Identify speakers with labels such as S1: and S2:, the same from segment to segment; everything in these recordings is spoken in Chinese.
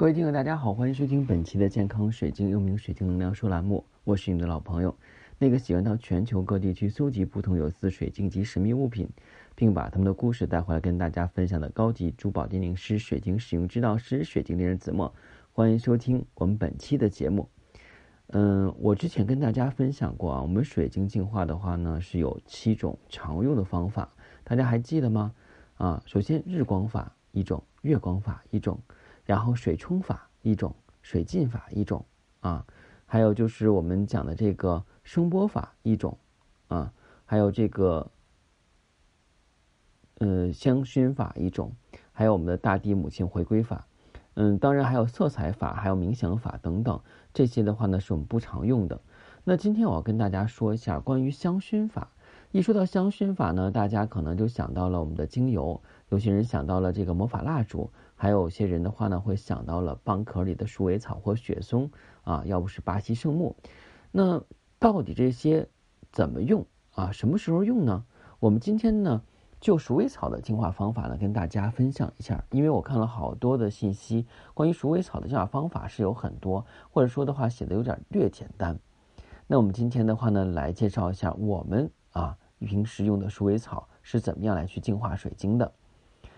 S1: 各位听友，大家好，欢迎收听本期的健康水晶，又名水晶能量说栏目。我是你的老朋友，那个喜欢到全球各地去搜集不同有色水晶及神秘物品，并把他们的故事带回来跟大家分享的高级珠宝鉴定师、水晶使用指导师、水晶猎人子墨。欢迎收听我们本期的节目。嗯，我之前跟大家分享过啊，我们水晶净化的话呢，是有七种常用的方法，大家还记得吗？啊，首先日光法一种，月光法一种。然后水冲法一种，水浸法一种啊，还有就是我们讲的这个声波法一种啊，还有这个呃香薰法一种，还有我们的大地母亲回归法，嗯，当然还有色彩法，还有冥想法等等，这些的话呢是我们不常用的。那今天我要跟大家说一下关于香薰法。一说到香薰法呢，大家可能就想到了我们的精油，有些人想到了这个魔法蜡烛。还有些人的话呢，会想到了蚌壳里的鼠尾草或雪松啊，要不是巴西圣木。那到底这些怎么用啊？什么时候用呢？我们今天呢，就鼠尾草的净化方法呢，跟大家分享一下。因为我看了好多的信息，关于鼠尾草的净化方法是有很多，或者说的话写的有点略简单。那我们今天的话呢，来介绍一下我们啊平时用的鼠尾草是怎么样来去净化水晶的。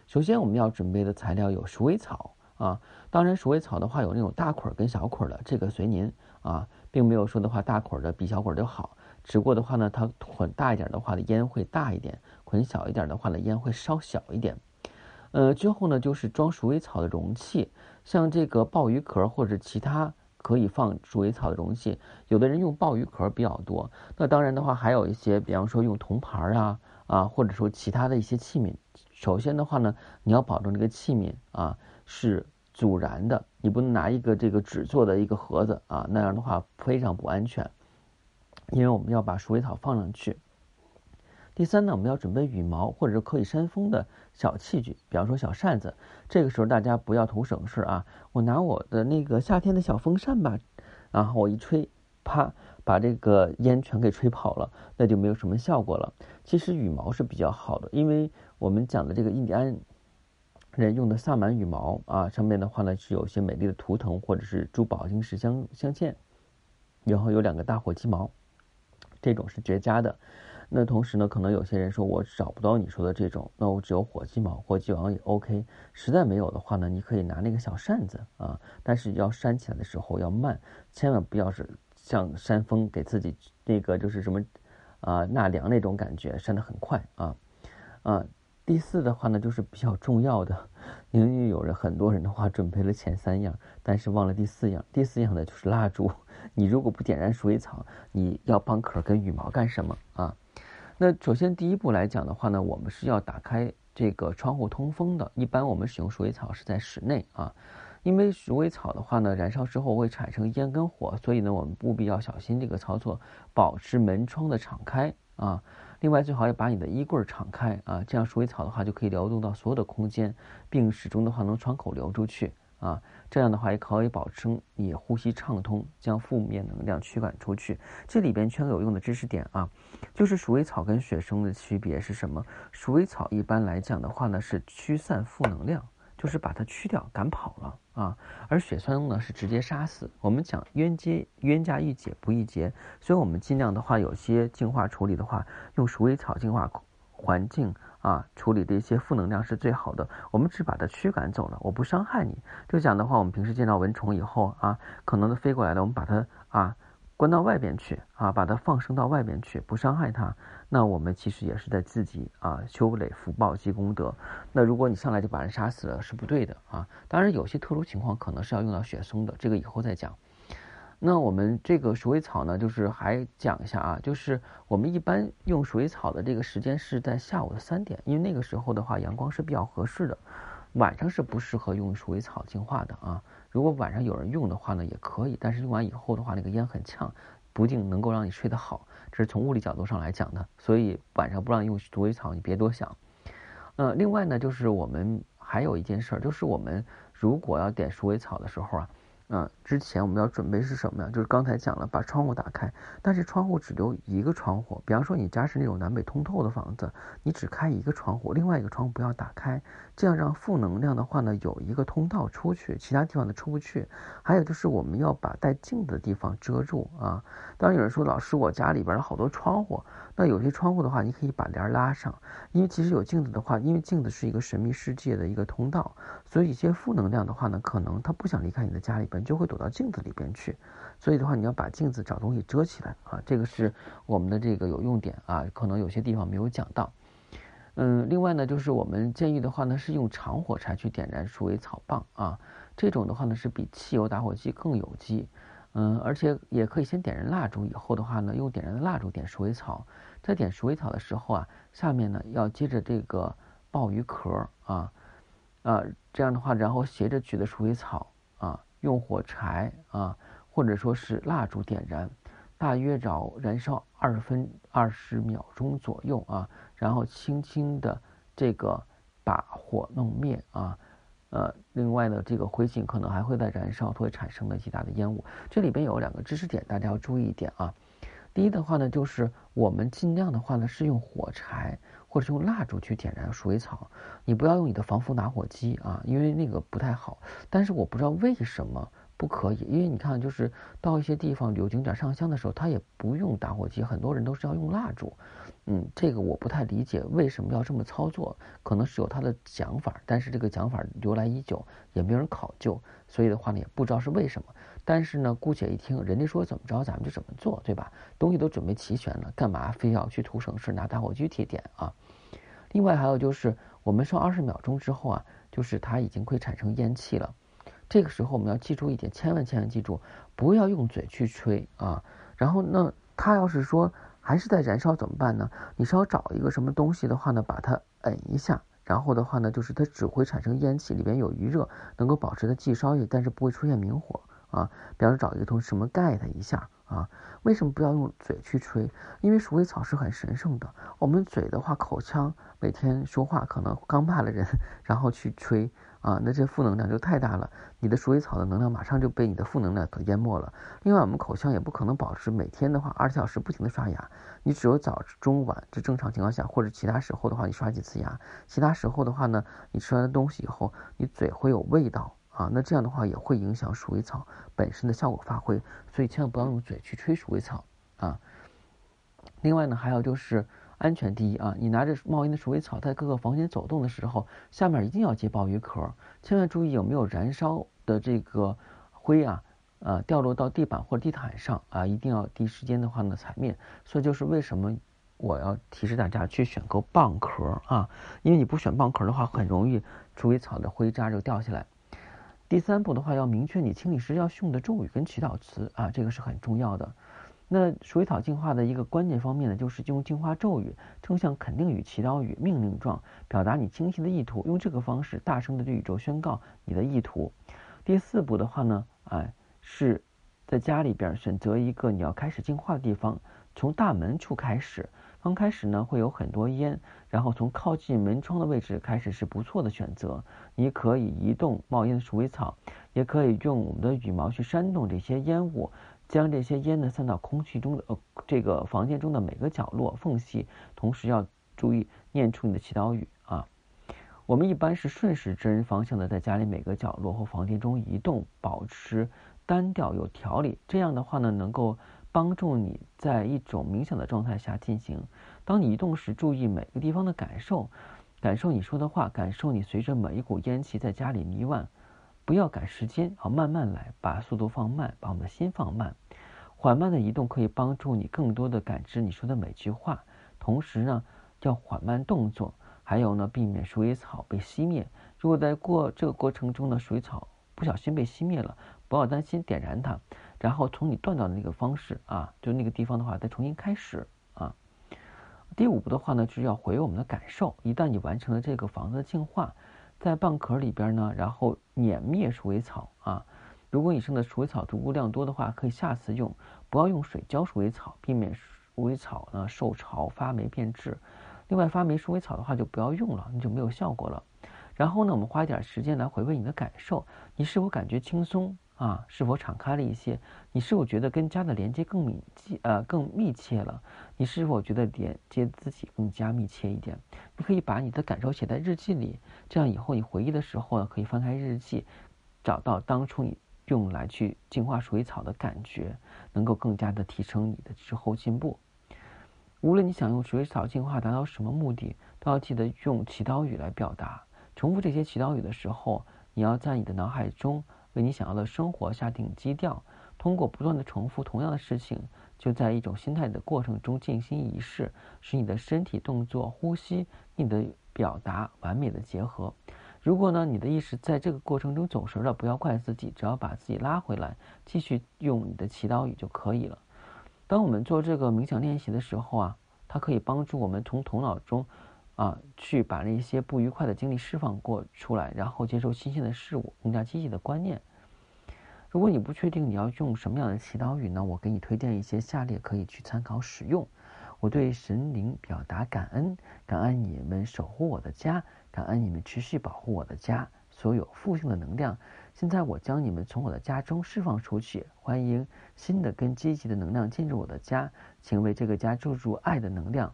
S1: 首先，我们要准备的材料有鼠尾草啊。当然，鼠尾草的话有那种大捆儿跟小捆儿的，这个随您啊，并没有说的话大捆儿的比小捆儿就好。只不过的话呢，它捆大一点的话的烟会大一点，捆小一点的话呢烟会稍小一点。呃，之后呢就是装鼠尾草的容器，像这个鲍鱼壳或者其他可以放鼠尾草的容器。有的人用鲍鱼壳比较多，那当然的话还有一些，比方说用铜盘儿啊啊，或者说其他的一些器皿。首先的话呢，你要保证这个器皿啊是阻燃的，你不能拿一个这个纸做的一个盒子啊，那样的话非常不安全。因为我们要把鼠尾草放上去。第三呢，我们要准备羽毛或者是可以扇风的小器具，比方说小扇子。这个时候大家不要图省事啊，我拿我的那个夏天的小风扇吧，然后我一吹，啪，把这个烟全给吹跑了，那就没有什么效果了。其实羽毛是比较好的，因为。我们讲的这个印第安人用的萨满羽毛啊，上面的话呢是有些美丽的图腾或者是珠宝晶石镶镶嵌，然后有两个大火鸡毛，这种是绝佳的。那同时呢，可能有些人说我找不到你说的这种，那我只有火鸡毛，火鸡毛也 OK。实在没有的话呢，你可以拿那个小扇子啊，但是要扇起来的时候要慢，千万不要是像扇风给自己那个就是什么啊纳凉那种感觉，扇得很快啊啊。第四的话呢，就是比较重要的，因为有人很多人的话准备了前三样，但是忘了第四样。第四样呢就是蜡烛。你如果不点燃鼠尾草，你要蚌壳跟羽毛干什么啊？那首先第一步来讲的话呢，我们是要打开这个窗户通风的。一般我们使用鼠尾草是在室内啊，因为鼠尾草的话呢，燃烧之后会产生烟跟火，所以呢，我们务必要小心这个操作，保持门窗的敞开啊。另外，最好要把你的衣柜敞开啊，这样鼠尾草的话就可以流动到所有的空间，并始终的话能窗口流出去啊。这样的话也可以保证你呼吸畅通，将负面能量驱赶出去。这里边圈个有用的知识点啊，就是鼠尾草跟雪松的区别是什么？鼠尾草一般来讲的话呢是驱散负能量。就是把它驱掉、赶跑了啊，而血栓呢是直接杀死。我们讲冤结冤家宜解不宜结，所以我们尽量的话，有些净化处理的话，用鼠尾草净化环境啊，处理的一些负能量是最好的。我们只把它驱赶走了，我不伤害你。就讲的话，我们平时见到蚊虫以后啊，可能都飞过来的，我们把它啊。关到外边去啊，把它放生到外边去，不伤害它。那我们其实也是在自己啊修累福报积功德。那如果你上来就把人杀死了，是不对的啊。当然有些特殊情况可能是要用到雪松的，这个以后再讲。那我们这个鼠尾草呢，就是还讲一下啊，就是我们一般用鼠尾草的这个时间是在下午的三点，因为那个时候的话阳光是比较合适的。晚上是不适合用鼠尾草净化的啊。如果晚上有人用的话呢，也可以，但是用完以后的话，那个烟很呛，不一定能够让你睡得好。这是从物理角度上来讲的，所以晚上不让用鼠尾草，你别多想。呃，另外呢，就是我们还有一件事儿，就是我们如果要点鼠尾草的时候啊，啊，之前我们要准备是什么呀？就是刚才讲了，把窗户打开，但是窗户只留一个窗户。比方说你家是那种南北通透的房子，你只开一个窗户，另外一个窗户不要打开，这样让负能量的话呢有一个通道出去，其他地方呢出不去。还有就是我们要把带镜子的地方遮住啊。当然有人说老师，我家里边好多窗户，那有些窗户的话，你可以把帘拉上，因为其实有镜子的话，因为镜子是一个神秘世界的一个通道，所以一些负能量的话呢，可能他不想离开你的家里边。就会躲到镜子里边去，所以的话，你要把镜子找东西遮起来啊，这个是我们的这个有用点啊，可能有些地方没有讲到。嗯，另外呢，就是我们建议的话呢，是用长火柴去点燃鼠尾草棒啊，这种的话呢是比汽油打火机更有机。嗯，而且也可以先点燃蜡烛，以后的话呢，用点燃的蜡烛点鼠尾草，在点鼠尾草的时候啊，下面呢要接着这个鲍鱼壳啊啊，这样的话，然后斜着举的鼠尾草。用火柴啊，或者说是蜡烛点燃，大约找燃烧二分二十秒钟左右啊，然后轻轻的这个把火弄灭啊，呃，另外呢，这个灰烬可能还会在燃烧，会产生了极大的烟雾。这里边有两个知识点，大家要注意一点啊。第一的话呢，就是我们尽量的话呢是用火柴或者用蜡烛去点燃鼠尾草，你不要用你的防风打火机啊，因为那个不太好。但是我不知道为什么不可以，因为你看，就是到一些地方旅游景点上香的时候，他也不用打火机，很多人都是要用蜡烛。嗯，这个我不太理解为什么要这么操作，可能是有他的讲法，但是这个讲法由来已久，也没有人考究，所以的话呢，也不知道是为什么。但是呢，姑且一听，人家说怎么着，咱们就怎么做，对吧？东西都准备齐全了，干嘛非要去图省事拿打火机去点啊？另外还有就是，我们烧二十秒钟之后啊，就是它已经会产生烟气了。这个时候我们要记住一点，千万千万记住，不要用嘴去吹啊。然后那它要是说还是在燃烧怎么办呢？你稍找一个什么东西的话呢，把它摁一下，然后的话呢，就是它只会产生烟气，里边有余热，能够保持它既烧也，但是不会出现明火。啊，比方说找一个东西什么盖它一下啊？为什么不要用嘴去吹？因为鼠尾草是很神圣的。我们嘴的话，口腔每天说话可能刚骂了人，然后去吹啊，那这负能量就太大了。你的鼠尾草的能量马上就被你的负能量给淹没了。另外，我们口腔也不可能保持每天的话二十小时不停的刷牙，你只有早中晚这正常情况下，或者其他时候的话你刷几次牙。其他时候的话呢，你吃完东西以后，你嘴会有味道。啊，那这样的话也会影响鼠尾草本身的效果发挥，所以千万不要用嘴去吹鼠尾草啊。另外呢，还有就是安全第一啊，你拿着冒烟的鼠尾草在各个房间走动的时候，下面一定要接鲍鱼壳，千万注意有没有燃烧的这个灰啊，呃，掉落到地板或者地毯上啊，一定要第一时间的话呢踩灭。所以就是为什么我要提示大家去选购蚌壳啊，因为你不选蚌壳的话，很容易鼠尾草的灰渣就掉下来。第三步的话，要明确你清理时要用的咒语跟祈祷词啊，这个是很重要的。那鼠尾草净化的一个关键方面呢，就是用净化咒语，正向肯定语、祈祷语、命令状，表达你清晰的意图，用这个方式大声的对宇宙宣告你的意图。第四步的话呢，哎，是在家里边选择一个你要开始净化的地方，从大门处开始。刚开始呢会有很多烟，然后从靠近门窗的位置开始是不错的选择。你可以移动冒烟的鼠尾草，也可以用我们的羽毛去扇动这些烟雾，将这些烟呢散到空气中的呃这个房间中的每个角落缝隙。同时要注意念出你的祈祷语啊。我们一般是顺时针方向的在家里每个角落或房间中移动，保持单调有条理。这样的话呢能够。帮助你在一种冥想的状态下进行。当你移动时，注意每个地方的感受，感受你说的话，感受你随着每一股烟气在家里弥漫。不要赶时间，好慢慢来，把速度放慢，把我们的心放慢。缓慢的移动可以帮助你更多的感知你说的每句话。同时呢，要缓慢动作，还有呢，避免鼠尾草被熄灭。如果在过这个过程中呢，鼠尾草不小心被熄灭了，不要担心，点燃它。然后从你断掉的那个方式啊，就那个地方的话，再重新开始啊。第五步的话呢，就是要回我们的感受。一旦你完成了这个房子的净化，在蚌壳里边呢，然后碾灭鼠尾草啊。如果你生的鼠尾草足够量多的话，可以下次用，不要用水浇鼠尾草，避免鼠尾草呢受潮发霉变质。另外，发霉鼠尾草的话就不要用了，你就没有效果了。然后呢，我们花一点时间来回味你的感受，你是否感觉轻松？啊，是否敞开了一些？你是否觉得跟家的连接更密呃更密切了？你是否觉得连接自己更加密切一点？你可以把你的感受写在日记里，这样以后你回忆的时候呢，可以翻开日记，找到当初你用来去净化水草的感觉，能够更加的提升你的之后进步。无论你想用水草净化达到什么目的，都要记得用祈祷语来表达。重复这些祈祷语的时候，你要在你的脑海中。为你想要的生活下定基调，通过不断的重复同样的事情，就在一种心态的过程中进行仪式，使你的身体动作、呼吸、你的表达完美的结合。如果呢，你的意识在这个过程中走神了，不要怪自己，只要把自己拉回来，继续用你的祈祷语就可以了。当我们做这个冥想练习的时候啊，它可以帮助我们从头脑中。啊，去把那些不愉快的经历释放过出来，然后接受新鲜的事物，更加积极的观念。如果你不确定你要用什么样的祈祷语呢？我给你推荐一些下列可以去参考使用。我对神灵表达感恩，感恩你们守护我的家，感恩你们持续保护我的家，所有负性的能量。现在我将你们从我的家中释放出去，欢迎新的更积极的能量进入我的家，请为这个家注入爱的能量。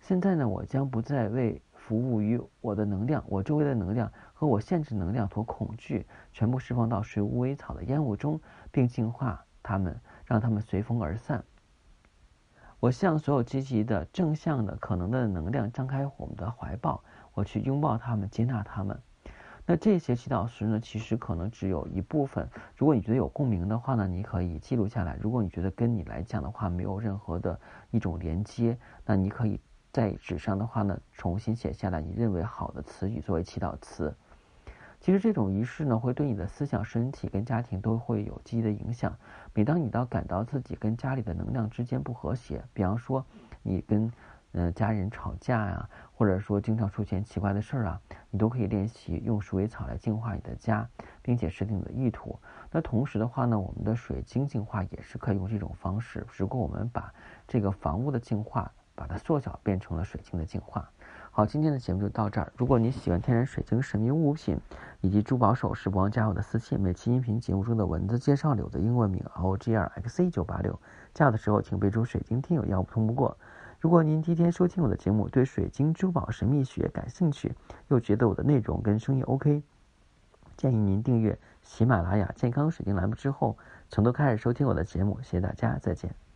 S1: 现在呢，我将不再为服务于我的能量，我周围的能量和我限制能量所恐惧，全部释放到水无尾草的烟雾中，并净化它们，让它们随风而散。我向所有积极的、正向的、可能的能量张开我们的怀抱，我去拥抱他们，接纳他们。那这些祈祷时呢，其实可能只有一部分。如果你觉得有共鸣的话呢，你可以记录下来；如果你觉得跟你来讲的话没有任何的一种连接，那你可以。在纸上的话呢，重新写下来你认为好的词语作为祈祷词。其实这种仪式呢，会对你的思想、身体跟家庭都会有积极的影响。每当你到感到自己跟家里的能量之间不和谐，比方说你跟嗯家人吵架呀，或者说经常出现奇怪的事儿啊，你都可以练习用鼠尾草来净化你的家，并且设定你的意图。那同时的话呢，我们的水晶净化也是可以用这种方式。如果我们把这个房屋的净化，把它缩小，变成了水晶的净化。好，今天的节目就到这儿。如果你喜欢天然水晶、神秘物品以及珠宝首饰，不忘加我的私信。每期音频节目中的文字介绍里有的英文名 O G R X C 九八六，加的时候请备注“水晶听友”，要不通不过。如果您第一天收听我的节目，对水晶、珠宝、神秘学感兴趣，又觉得我的内容跟声音 OK，建议您订阅喜马拉雅健康水晶栏目之后，从头开始收听我的节目。谢谢大家，再见。